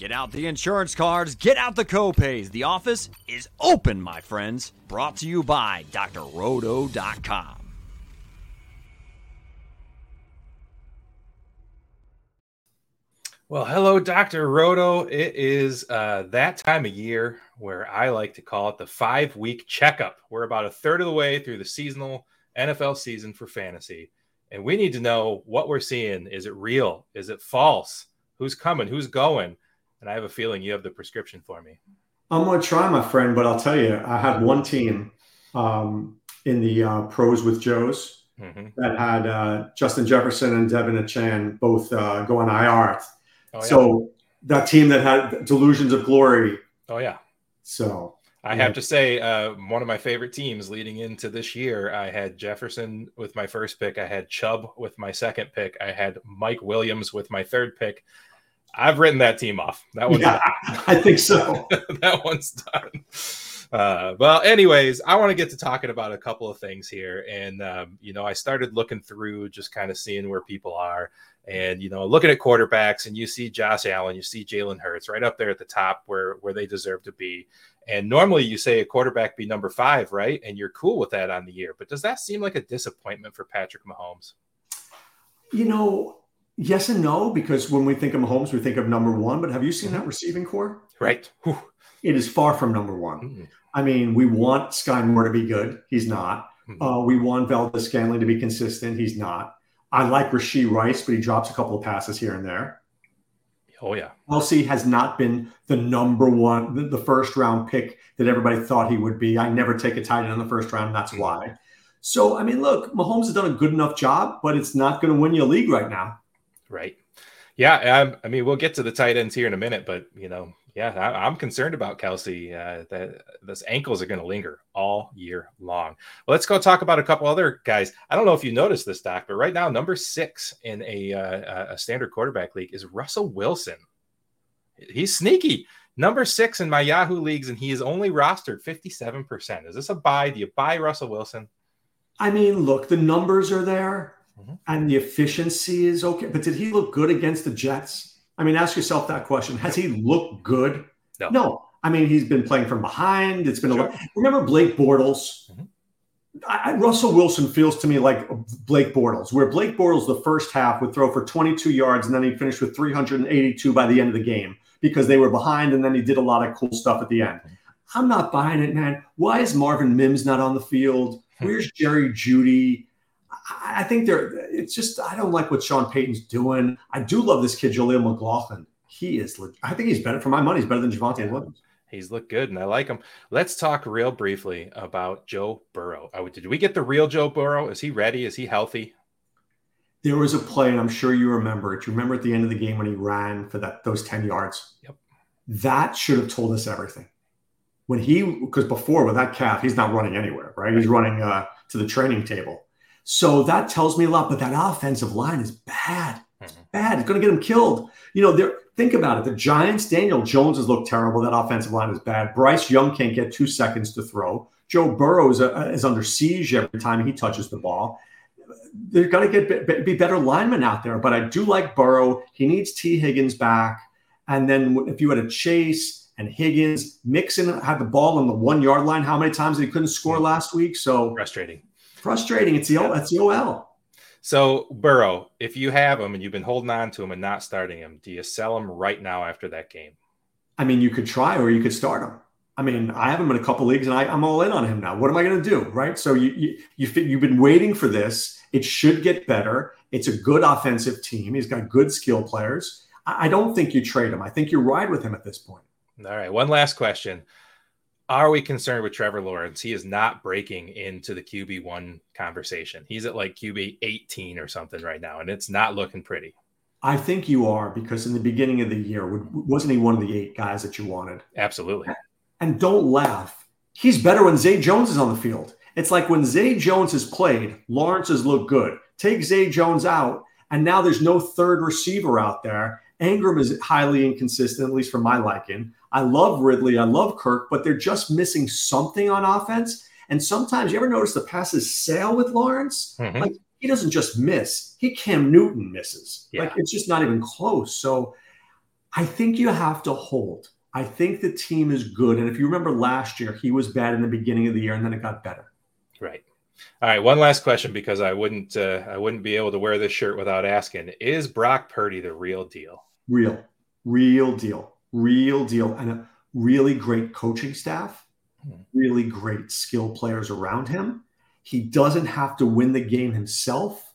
Get out the insurance cards, get out the copays. The office is open, my friends. Brought to you by drroto.com. Well, hello, Dr. Roto. It is uh, that time of year where I like to call it the five week checkup. We're about a third of the way through the seasonal NFL season for fantasy, and we need to know what we're seeing. Is it real? Is it false? Who's coming? Who's going? And I have a feeling you have the prescription for me. I'm going to try, my friend, but I'll tell you, I had one team um, in the uh, pros with Joe's mm-hmm. that had uh, Justin Jefferson and De'Von Achane both uh, go on IR Oh, yeah. So that team that had delusions of glory. Oh yeah. So I yeah. have to say, uh, one of my favorite teams leading into this year, I had Jefferson with my first pick. I had Chubb with my second pick. I had Mike Williams with my third pick. I've written that team off. That one's yeah, I think so. that one's done. Uh, well, anyways, I want to get to talking about a couple of things here, and um, you know, I started looking through, just kind of seeing where people are. And you know, looking at quarterbacks, and you see Josh Allen, you see Jalen Hurts right up there at the top where where they deserve to be. And normally you say a quarterback be number five, right? And you're cool with that on the year. But does that seem like a disappointment for Patrick Mahomes? You know, yes and no, because when we think of Mahomes, we think of number one. But have you seen that mm-hmm. receiving corps? Right. Whew. It is far from number one. Mm-hmm. I mean, we want Skyy Moore to be good. He's not. Mm-hmm. Uh, we want Valdes-Scantling to be consistent. He's not. I like Rashee Rice, but he drops a couple of passes here and there. Oh yeah, Kelce has not been the number one, the, the, first round pick that everybody thought he would be. I never take a tight end in the first round. That's why. So I mean, look, Mahomes has done a good enough job, but it's not going to win you a league right now. Right. Yeah. I, I mean, we'll get to the tight ends here in a minute, but you know, yeah, I, am concerned about Kelce. Uh, that those ankles are going to linger all year long. Well, let's go talk about a couple other guys. I don't know if you noticed this, Doc, but right now, number six in a, uh, a standard quarterback league is Russell Wilson. He's sneaky. Number six in my Yahoo leagues, and he is only rostered 57%. Is this a buy? Do you buy Russell Wilson? I mean, look, the numbers are there mm-hmm. and the efficiency is okay. But did he look good against the Jets? I mean, ask yourself that question. Has he looked good? No. no. I mean, he's been playing from behind. It's been sure. a lot. Remember Blake Bortles? Mm-hmm. I, Russell Wilson feels to me like Blake Bortles, where Blake Bortles the first half would throw for 22 yards and then he finished with 382 by the end of the game because they were behind and then he did a lot of cool stuff at the end. I'm not buying it, man. Why is Marvin Mims not on the field? Where's Jerry Jeudy? I think they're. It's just I don't like what Sean Payton's doing. I do love this kid Jaleel McLaughlin. He is. I think he's better for my money. He's better than Javonte Williams. He's looked good, and I like him. Let's talk real briefly about Joe Burrow. Did we get the real Joe Burrow? Is he ready? Is he healthy? There was a play, and I'm sure you remember it. You remember at the end of the game when he ran for that those 10 yards? Yep. That should have told us everything. When he, because before with that calf, he's not running anywhere, right? He's running uh, to the training table. So that tells me a lot. But that offensive line is bad. It's mm-hmm. bad. It's going to get him killed. You know, they're think about it. The Giants, Daniel Jones has looked terrible. That offensive line is bad. Bryce Young can't get two seconds to throw. Joe Burrow is, a, is under siege every time he touches the ball. They're going to get be better linemen out there. But I do like Burrow. He needs T. Higgins back. And then if you had a Chase and Higgins, Mixon had the ball on the one yard line. How many times he couldn't score mm. last week? So frustrating frustrating. It's the yeah. it's the OL. So Burrow, if you have him and you've been holding on to him and not starting him, do you sell him right now after that game? I mean, you could try or you could start him. I mean, I have him in a couple leagues and I, am all in on him now. What am I going to do? Right. So you, you, you you've been waiting for this. It should get better. It's a good offensive team. He's got good skill players. I, I don't think you trade him. I think you ride with him at this point. All right. One last question are we concerned with Trevor Lawrence? He is not breaking into the QB one conversation. He's at like QB 18 or something right now, and it's not looking pretty. I think you are because in the beginning of the year, wasn't he one of the eight guys that you wanted? Absolutely. And don't laugh. He's better when Zay Jones is on the field. It's like when Zay Jones has played, Lawrence has looked good. Take Zay Jones out, and now there's no third receiver out there. Engram is highly inconsistent, at least for my liking. I love Ridley, I love Kirk, but they're just missing something on offense. And sometimes you ever notice the passes sail with Lawrence? Mm-hmm. Like he doesn't just miss, he Cam Newton misses. Yeah. Like it's just not even close. So I think you have to hold. I think the team is good. And if you remember last year, he was bad in the beginning of the year and then it got better. Right. All right, one last question because I wouldn't uh, I wouldn't be able to wear this shirt without asking. Is Brock Purdy the real deal? Real. Real deal. Real deal. And a really great coaching staff, hmm. really great skill players around him. He doesn't have to win the game himself,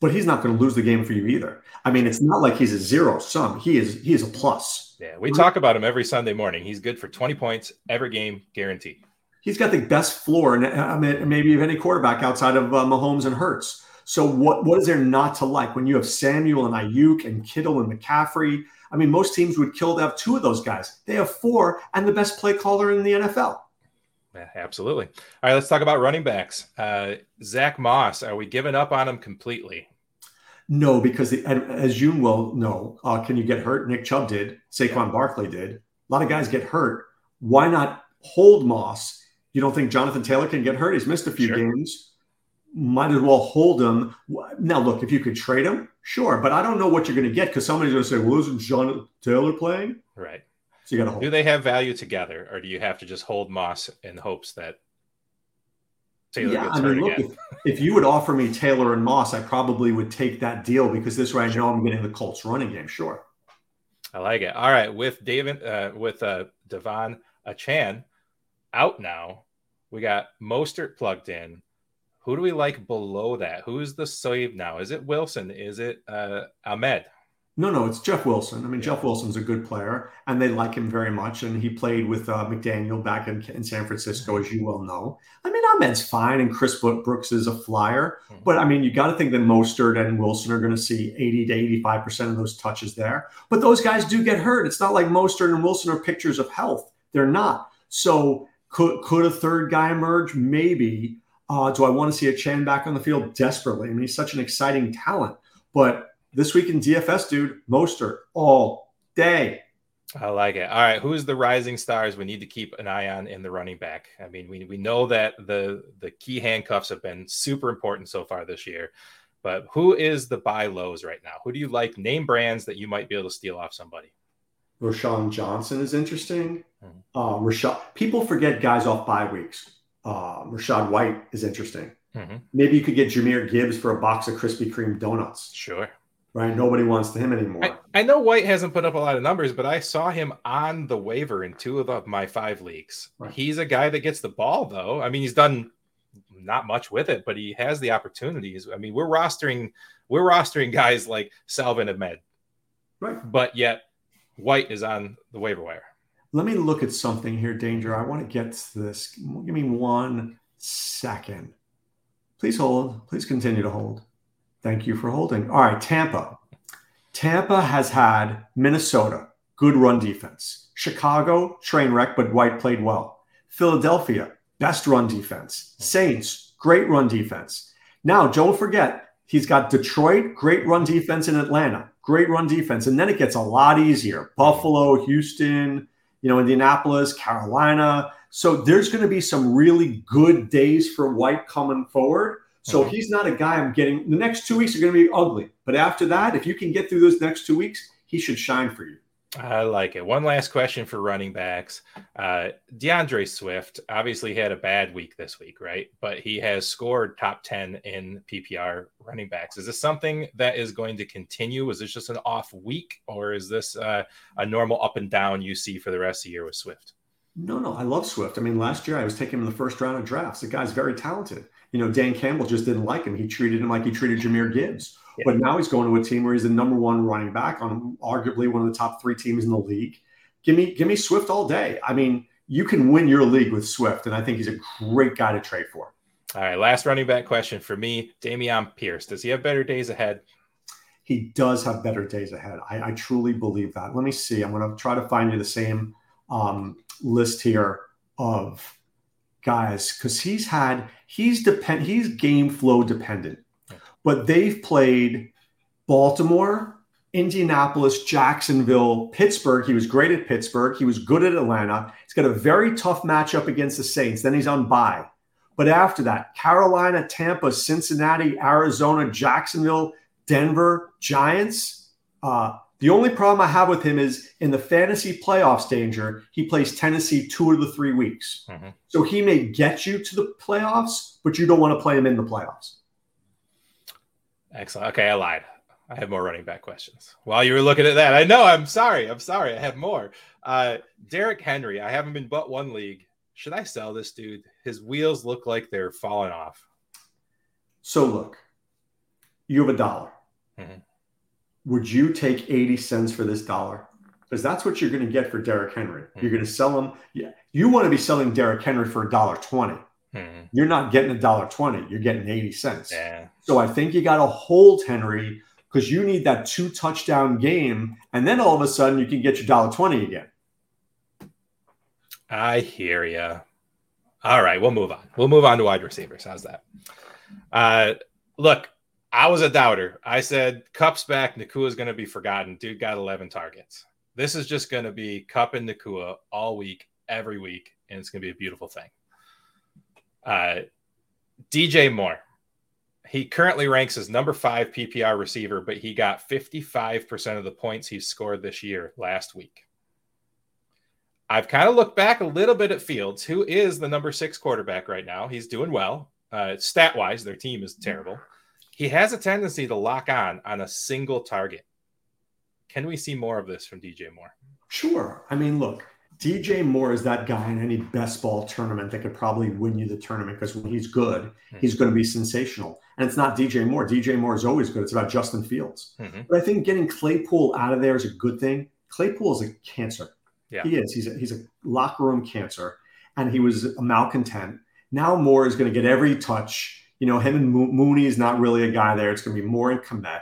but he's not going to lose the game for you either. I mean, it's not like he's a zero sum. He is he is a plus. Yeah, we talk about him every Sunday morning. He's good for 20 points every game, guaranteed. He's got the best floor, and I mean, maybe of any quarterback outside of uh, Mahomes and Hurts. So what what is there not to like when you have Samuel and Aiyuk and Kittle and McCaffrey? I mean, most teams would kill to have two of those guys. They have four and the best play caller in the NFL. Yeah, absolutely. All right, let's talk about running backs. Uh, Zack Moss, are we giving up on him completely? No, because the, as you will know, uh, can you get hurt? Nick Chubb did. Saquon. Barkley did. A lot of guys get hurt. Why not hold Moss? You don't think Jonathan Taylor can get hurt? He's missed a few sure. games. Might as well hold him. Now, look, if you could trade him, sure. But I don't know what you're going to get because somebody's going to say, well, isn't Jonathan Taylor playing? Right. So you got to hold. Do they have value together, or do you have to just hold Moss in hopes that Taylor yeah, I mean, look, if, if, you would offer me Taylor and Moss, I probably would take that deal because this way I know I'm getting the Colts running game. Sure. I like it. All right, with David, uh, with uh, De'Von Achane out now, we got Mostert plugged in. Who do we like below that? Who's the save now? Is it Wilson? Is it uh, Ahmed? No, no, it's Jeff Wilson. I mean. Jeff Wilson's a good player, and they like him very much. And he played with uh, McDaniel back in, in, San Francisco, as you well know. I mean, Ahmed's fine, and Chris Brooks is a flyer. Mm-hmm. But I mean, you got to think that Mostert and Wilson are going to see 80 to 85 percent of those touches there. But those guys do get hurt. It's not like Mostert and Wilson are pictures of health. They're not. So could could a third guy emerge? Maybe. Uh, do I want to see Achane back on the field desperately? I mean, he's such an exciting talent, but this week in DFS, dude, Mostert all day. I like it. All right, who's the rising stars we need to keep an eye on in the running back? I mean, we, we know that the the key handcuffs have been super important so far this year, but who is the buy lows right now? Who do you like? Name brands that you might be able to steal off somebody. Roschon Johnson is interesting. Mm-hmm. Uh, Rachaad, people forget guys off bye weeks. Uh, Rachaad White is interesting. Mm-hmm. Maybe you could get Jahmyr Gibbs for a box of Krispy Kreme donuts. Sure right? Nobody wants him anymore. I, I, know White hasn't put up a lot of numbers, but I saw him on the waiver in two of the, my five leagues. Right. He's a guy that gets the ball, though. I mean, he's done not much with it, but he has the opportunities. I mean, we're rostering we're rostering guys like Salvon Ahmed, right? But yet White is on the waiver wire. Let me look at something here, Danger. I want to get to this. Give me one second. Please hold. Please continue to hold. Thank you for holding. All right, Tampa. Tampa has had Minnesota, good run defense. Chicago, train wreck, but White played well. Philadelphia, best run defense. Saints, great run defense. Now, don't forget, he's got Detroit, great run defense in Atlanta, great run defense. And then it gets a lot easier. Buffalo, Houston, you know, Indianapolis, Carolina. So there's going to be some really good days for White coming forward. So he's not a guy I'm getting. The next two weeks are going to be ugly, but after that, if you can get through those next two weeks, he should shine for you. I like it. One last question for running backs. Uh, D'Andre Swift obviously had a bad week this week, right? But he has scored top 10 in PPR running backs. Is this something that is going to continue? Is this just an off week, or is this uh, a normal up and down you see for the rest of the year with Swift? No, no, I love Swift. I mean, last year I was taking him in the first round of drafts. The guy's very talented you know, Dan Campbell just didn't like him. He treated him like he treated Jahmyr Gibbs. Yeah. But now he's going to a team where he's the number one running back on arguably one of the top three teams in the league. Give me, give me Swift all day. I mean, you can win your league with Swift, and I think he's a great guy to trade for. All right, last running back question for me, Dameon Pierce. Does he have better days ahead? He does have better days ahead. I, I truly believe that. Let me see. I'm going to try to find you the same um, list here of guys because he's had he's depend he's game flow dependent. But they've played Baltimore, Indianapolis, Jacksonville, Pittsburgh. He was great at Pittsburgh. He was good at Atlanta. He's got a very tough matchup against the Saints. Then he's on bye. But after that, Carolina, Tampa, Cincinnati, Arizona, Jacksonville, Denver, Giants. Uh, The only problem I have with him is in the fantasy playoffs danger, he plays Tennessee two of the three weeks. Mm-hmm. So he may get you to the playoffs, but you don't want to play him in the playoffs. Excellent. Okay, I lied. I have more running back questions. While you were looking at that, I know. I'm sorry. I'm sorry. I have more. Uh, Derrick Henry. I haven't been but one league. Should I sell this dude? His wheels look like they're falling off. So look, you have a dollar. Mm-hmm would you take 80 cents for this dollar? Because that's what you're going to get for Derrick Henry. Mm-hmm. You're going to sell him. Yeah, you want to be selling Derrick Henry for a dollar 20. Mm-hmm. You're not getting a dollar 20. You're getting 80 cents. Yeah. So I think you got to hold Henry because you need that two touchdown game. And then all of a sudden you can get your dollar 20 again. I hear you. All right, we'll move on. We'll move on to wide receivers. How's that? Uh, look, I was a doubter. I said Kupp's back. Nacua is going to be forgotten. Dude got 11 targets. This is just going to be Kupp and Nacua all week, every week, and it's going to be a beautiful thing. Uh, DJ Moore. He currently ranks as number five PPR receiver, but he got 55% of the points he scored this year last week. I've kind of looked back a little bit at Fields, who is the number six quarterback right now. He's doing well. Uh, stat wise, their team is terrible he has a tendency to lock on on a single target. Can we see more of this from DJ Moore? Sure. I mean, look, DJ Moore is that guy in any best ball tournament that could probably win you the tournament because when he's good, mm-hmm. he's going to be sensational. And it's not DJ Moore. DJ Moore is always good. It's about Justin Fields. Mm-hmm. But I think getting Claypool out of there is a good thing. Claypool is a cancer. Yeah. He is. He's a, he's a locker room cancer. And he was a malcontent. Now Moore is going to get every touch you know, him and Mooney is not really a guy there. It's going to be more in Kmet.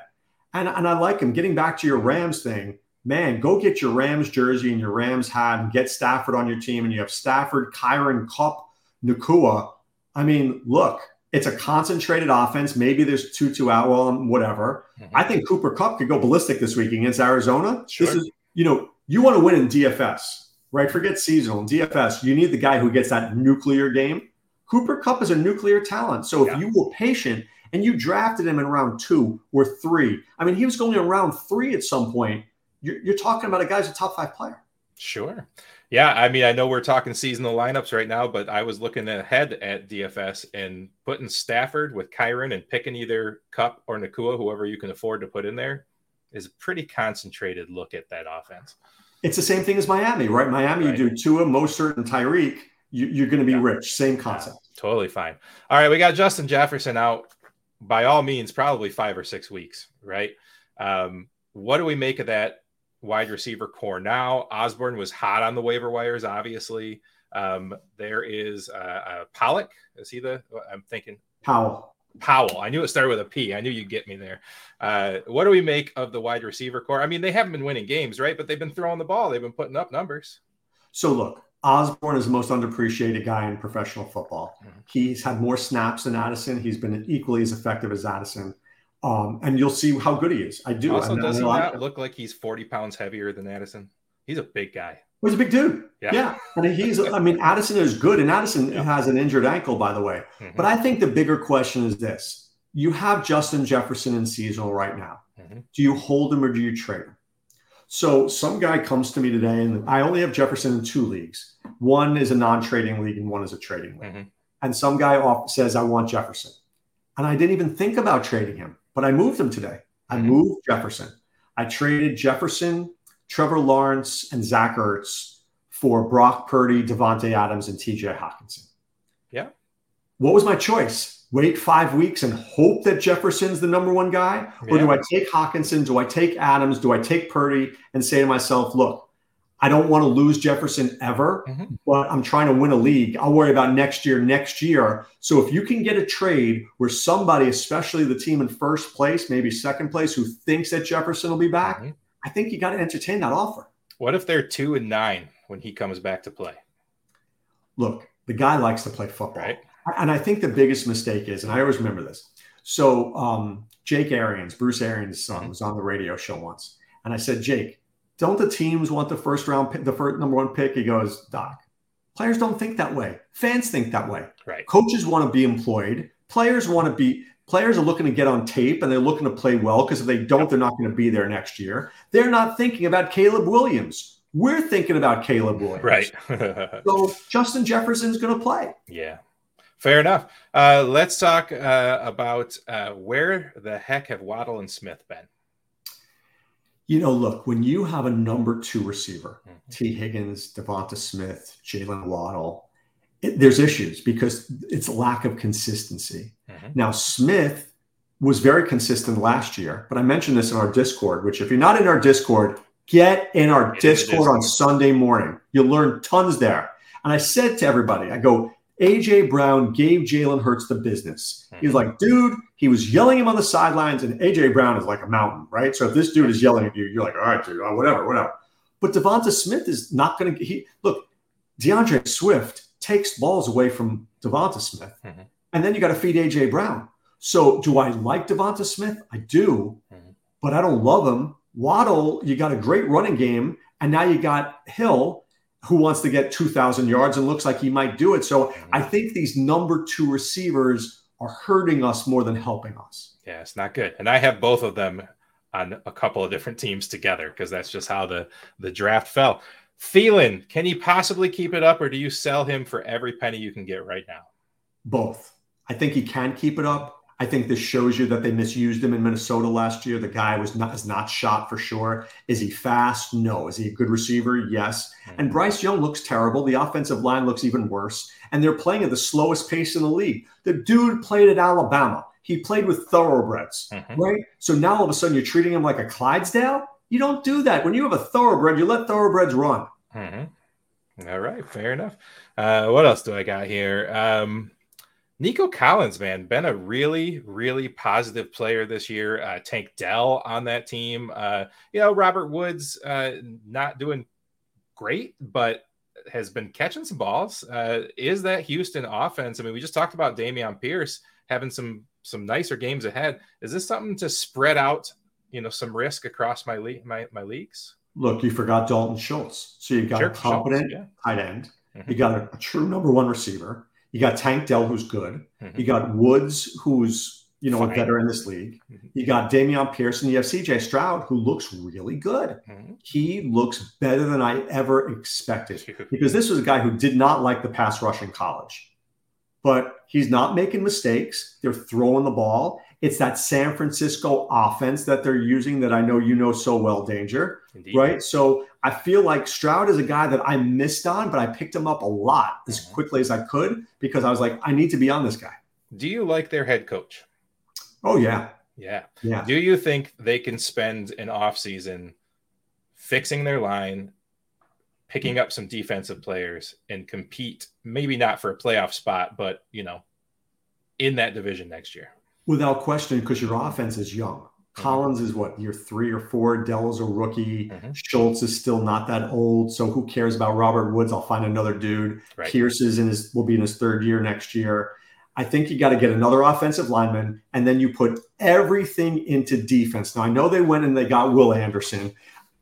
And, and I like him. Getting back to your Rams thing, man, go get your Rams jersey and your Rams hat and get Stafford on your team. And you have Stafford, Kyren, Kupp, Nacua. I mean, look, it's a concentrated offense. Maybe there's two, two Atwell and whatever. Mm-hmm. I think Cooper Kupp could go ballistic this week against Arizona. Sure. This is, you know, you want to win in DFS, right? Forget seasonal. In DFS, you need the guy who gets that nuclear game. Cooper Kupp is a nuclear talent. So if yeah. you were patient and you drafted him in round two or three, I mean, he was going in round three at some point. You're, you're talking about a guy's a top five player. Sure. Yeah, I mean, I know we're talking seasonal lineups right now, but I was looking ahead at DFS and putting Stafford with Kyren and picking either Kupp or Nacua, whoever you can afford to put in there, is a pretty concentrated look at that offense. It's the same thing as Miami, right? Miami, right. you do Tua, Mostert, and Tyreek you, are going to be yeah. rich. Same concept. Yeah, totally fine. All right, we got Justin Jefferson out by all means, probably five or six weeks, right? Um, what do we make of that wide receiver corps now? Osborn was hot on the waiver wires, obviously. Um, there is uh, uh, Pollock. Is he the? I'm thinking Powell. Powell. I knew it started with a P. I knew you'd get me there. Uh, what do we make of the wide receiver corps? I mean, they haven't been winning games, right? But they've been throwing the ball. They've been putting up numbers. So look, Osborn is the most underappreciated guy in professional football. Mm-hmm. He's had more snaps than Addison. He's been equally as effective as Addison. Um, and you'll see how good he is. I do. Also, does he not look like he's 40 pounds heavier than Addison? He's a big guy. Well, he's a big dude. Yeah. yeah. And he's, I mean, Addison is good. And Addison yeah. has an injured ankle, by the way. Mm-hmm. But I think the bigger question is this you have Justin Jefferson in seasonal right now. Mm-hmm. Do you hold him or do you trade him? So some guy comes to me today, and I only have Jefferson in two leagues. One is a non-trading league, and one is a trading league. Mm-hmm. And some guy off says, "I want Jefferson," and I didn't even think about trading him, but I moved him today. I mm-hmm. moved Jefferson. I traded Jefferson, Trevor Lawrence, and Zach Ertz for Brock Purdy, Davante Adams, and T.J. Hockenson. Yeah. What was my choice? wait five weeks and hope that Jefferson's the number one guy? Or do I take Hockenson? Do I take Adams? Do I take Purdy and say to myself, look, I don't want to lose Jefferson ever, mm-hmm. but I'm trying to win a league. I'll worry about next year, next year. So if you can get a trade where somebody, especially the team in first place, maybe second place, who thinks that Jefferson will be back, mm-hmm. I think you got to entertain that offer. What if they're two and nine when he comes back to play? Look, the guy likes to play football. Right. And I think the biggest mistake is, and I always remember this. So um, Jake Arians, Bruce Arians' son, was on the radio show once, and I said, Jake, don't the teams want the first round, pick, the first number one pick? He goes, Doc, players don't think that way. Fans think that way. Right. Coaches want to be employed. Players want to be Players are looking to get on tape and they're looking to play well because if they don't, they're not going to be there next year. They're not thinking about Caleb Williams. We're thinking about Caleb Williams. Right. so Justin Jefferson's going to play. Yeah. Fair enough. Uh, let's talk uh, about uh, where the heck have Waddle and Smith been? You know, look, when you have a number two receiver, mm-hmm. Tee Higgins, Devonta Smith, Jaylen Waddle, it, there's issues because it's lack of consistency. Mm-hmm. Now, Smith was very consistent last year, but I mentioned this in our Discord, which if you're not in our Discord, get in our Discord, Discord on Sunday morning. You'll learn tons there. And I said to everybody, I go, AJ Brown gave Jalen Hurts the business. He was like, dude, he was yelling him on the sidelines, and AJ Brown is like a mountain, right? So if this dude is yelling at you, you're like, all right, dude, whatever, whatever. But Devonta Smith is not going to. He look, D'Andre Swift takes balls away from Devonta Smith. Mm-hmm. And then you got to feed AJ Brown. So do I like Devonta Smith? I do, mm-hmm. but I don't love him. Waddle, you got a great running game, and now you got Hill, who wants to get 2,000 yards and looks like he might do it. So mm-hmm. I think these number two receivers are hurting us more than helping us. Yeah, it's not good. And I have both of them on a couple of different teams together because that's just how the the draft fell. Thielen, can he possibly keep it up, or do you sell him for every penny you can get right now? Both. I think he can keep it up. I think this shows you that they misused him in Minnesota last year. The guy was not is not shot for sure. Is he fast? No. Is he a good receiver? Yes. Mm-hmm. And Bryce Young looks terrible. The offensive line looks even worse. And they're playing at the slowest pace in the league. The dude played at Alabama. He played with thoroughbreds, mm-hmm. right? So now all of a sudden you're treating him like a Clydesdale. You don't do that. When you have a thoroughbred, you let thoroughbreds run. Mm-hmm. All right, fair enough. Uh, what else do I got here? Um, Nico Collins, man, been a really, really positive player this year. Uh, Tank Dell on that team. Uh, you know, Robert Woods uh, not doing great, but has been catching some balls. Uh, is that Houston offense? I mean, we just talked about Dameon Pierce having some some nicer games ahead. Is this something to spread out you know some risk across my le- my my leagues. Look, you forgot Dalton Schultz, so you've got sure, a competent Schultz, yeah. tight end. Mm-hmm. You got a, a, true number one receiver. You got Tank Dell, who's good. Mm-hmm. You got Woods, who's you know Fine. a veteran in this league. Mm-hmm. You got Dameon Pearson. You have C.J. Stroud, who looks really good. Mm-hmm. He looks better than I ever expected because this was a guy who did not like the pass rush in college but he's not making mistakes. They're throwing the ball. It's that San Francisco offense that they're using that I know you know so well, Danger. Indeed. Right. So I feel like Stroud is a guy that I missed on, but I picked him up a lot as mm-hmm. quickly as I could because I was like, I need to be on this guy. Do you like their head coach? Oh, yeah. Yeah. Yeah. Do you think they can spend an offseason fixing their line, picking up some defensive players and compete, maybe not for a playoff spot, but you know, in that division next year. Without question, because your offense is young. Mm-hmm. Collins is what year three or four. Dell's a rookie. Mm-hmm. Schultz is still not that old. So who cares about Robert Woods? I'll find another dude. Right. Pierce is in his will be in his third year next year. I think you got to get another offensive lineman, and then you put everything into defense. Now I know they went and they got Will Anderson.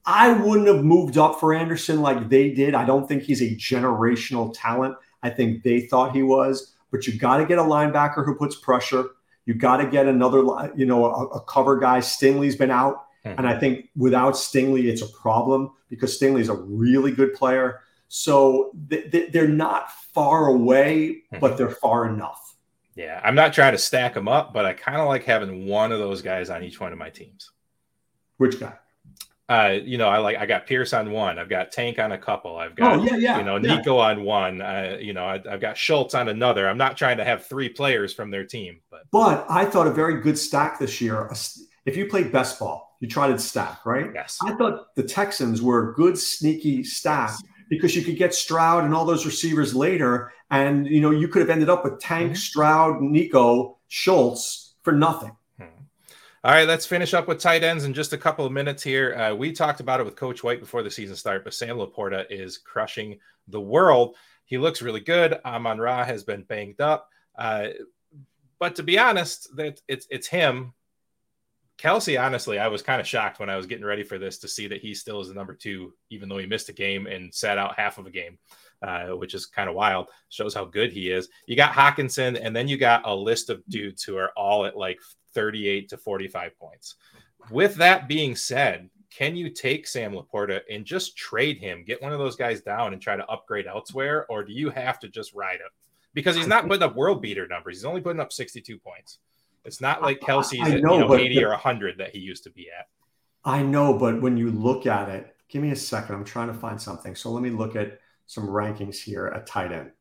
I wouldn't have moved up for Anderson like they did. I don't think he's a generational talent. I think they thought he was, but you got to get a linebacker who puts pressure. You got to get another, you know, a, a cover guy. Stingley's been out, mm-hmm. and I think without Stingley, it's a problem because Stingley's a really good player. So they, they're not far away, mm-hmm. but they're far enough. Yeah, I'm not trying to stack them up, but I kind of like having one of those guys on each one of my teams. Which guy? Uh, you know, I like I got Pierce on one, I've got Tank on a couple, I've got oh, yeah, yeah, you know Nico yeah. on one, uh, you know, I, have got Schultz on another. I'm not trying to have three players from their team, but but I thought a very good stack this year. If you played best ball, you tried to stack, right? Yes. I thought the Texans were a good sneaky stack yes. because you could get Stroud and all those receivers later, and you know you could have ended up with Tank, mm-hmm. Stroud, Nico, Schultz for nothing. All right, let's finish up with tight ends in just a couple of minutes here. Uh, we talked about it with Coach White before the season started, but Sam LaPorta is crushing the world. He looks really good. Amon Ra has been banged up, uh, but to be honest, that it's it's him. Kelce, honestly, I was kind of shocked when I was getting ready for this to see that he still is the number two, even though he missed a game and sat out half of a game. uh, which is kind of wild. Shows how good he is. You got Hockenson, and then you got a list of dudes who are all at like 38 to 45 points. With that being said, can you take Sam LaPorta and just trade him, get one of those guys down and try to upgrade elsewhere? Or do you have to just ride him? Because he's not putting up world beater numbers. He's only putting up 62 points. It's not like Kelce's at know, you know, 80 or 100 that he used to be at. I know, but when you look at it, give me a second. I'm trying to find something. So let me look at some rankings here at tight end.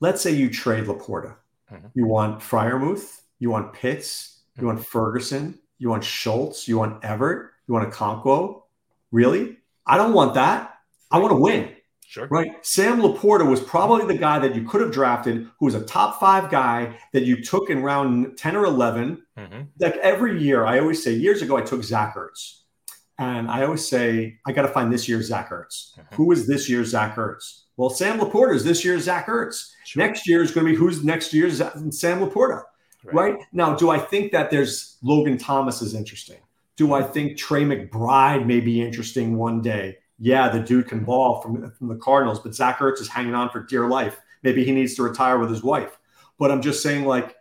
Let's say you trade LaPorta. Mm-hmm. You want Freiermuth, you want Pitts, you mm-hmm. want Ferguson, you want Schultz, you want Everett, you want Okonkwo. Really? I don't want that. I want to win. Sure. Right. Sam LaPorta was probably the guy that you could have drafted who was a top five guy that you took in round 10 or 11. Mm-hmm. Like every year, I always say, years ago, I took Zach Ertz. And I always say, I got to find this year's Zach Ertz. Mm-hmm. Who is this year's Zach Ertz? Well, Sam LaPorta is this year's Zach Ertz. Sure. Next year is going to be who's next year's Sam LaPorta. Right. right. Now, do I think that there's Logan Thomas is interesting? Do I think Trey McBride may be interesting one day? yeah, the dude can ball from, from the Cardinals, but Zach Ertz is hanging on for dear life. Maybe he needs to retire with his wife. But I'm just saying, like,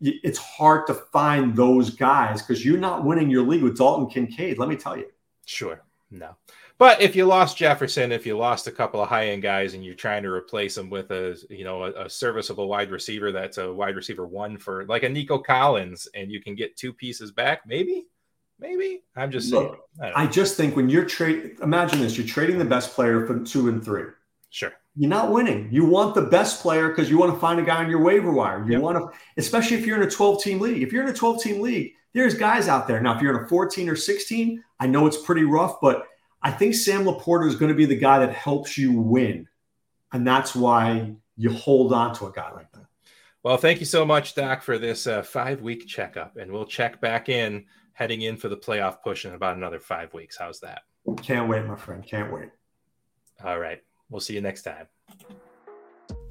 it's hard to find those guys because you're not winning your league with Dalton Kincaid. Let me tell you. Sure. No. But if you lost Jefferson, if you lost a couple of high end guys and you're trying to replace them with a you know a, a, serviceable wide receiver that's a wide receiver one for like a Nico Collins and you can get two pieces back, maybe Maybe I'm just Look, saying. I, I, just think when you're trading, imagine this: you're trading the best player for two and three. Sure. You're not winning. You want the best player because you want to find a guy on your waiver wire. You yep. want to, especially if you're in a 12 team league. If you're in a 12 team league, there's guys out there. Now, if you're in a 14 or 16, I know it's pretty rough, but I think Sam LaPorta is going to be the guy that helps you win. And that's why you hold on to a guy like that. Well, thank you so much, Doc, for this uh, five week checkup. And we'll check back in heading in for the playoff push in about another five weeks. How's that? Can't wait, my friend. Can't wait. All right. We'll see you next time.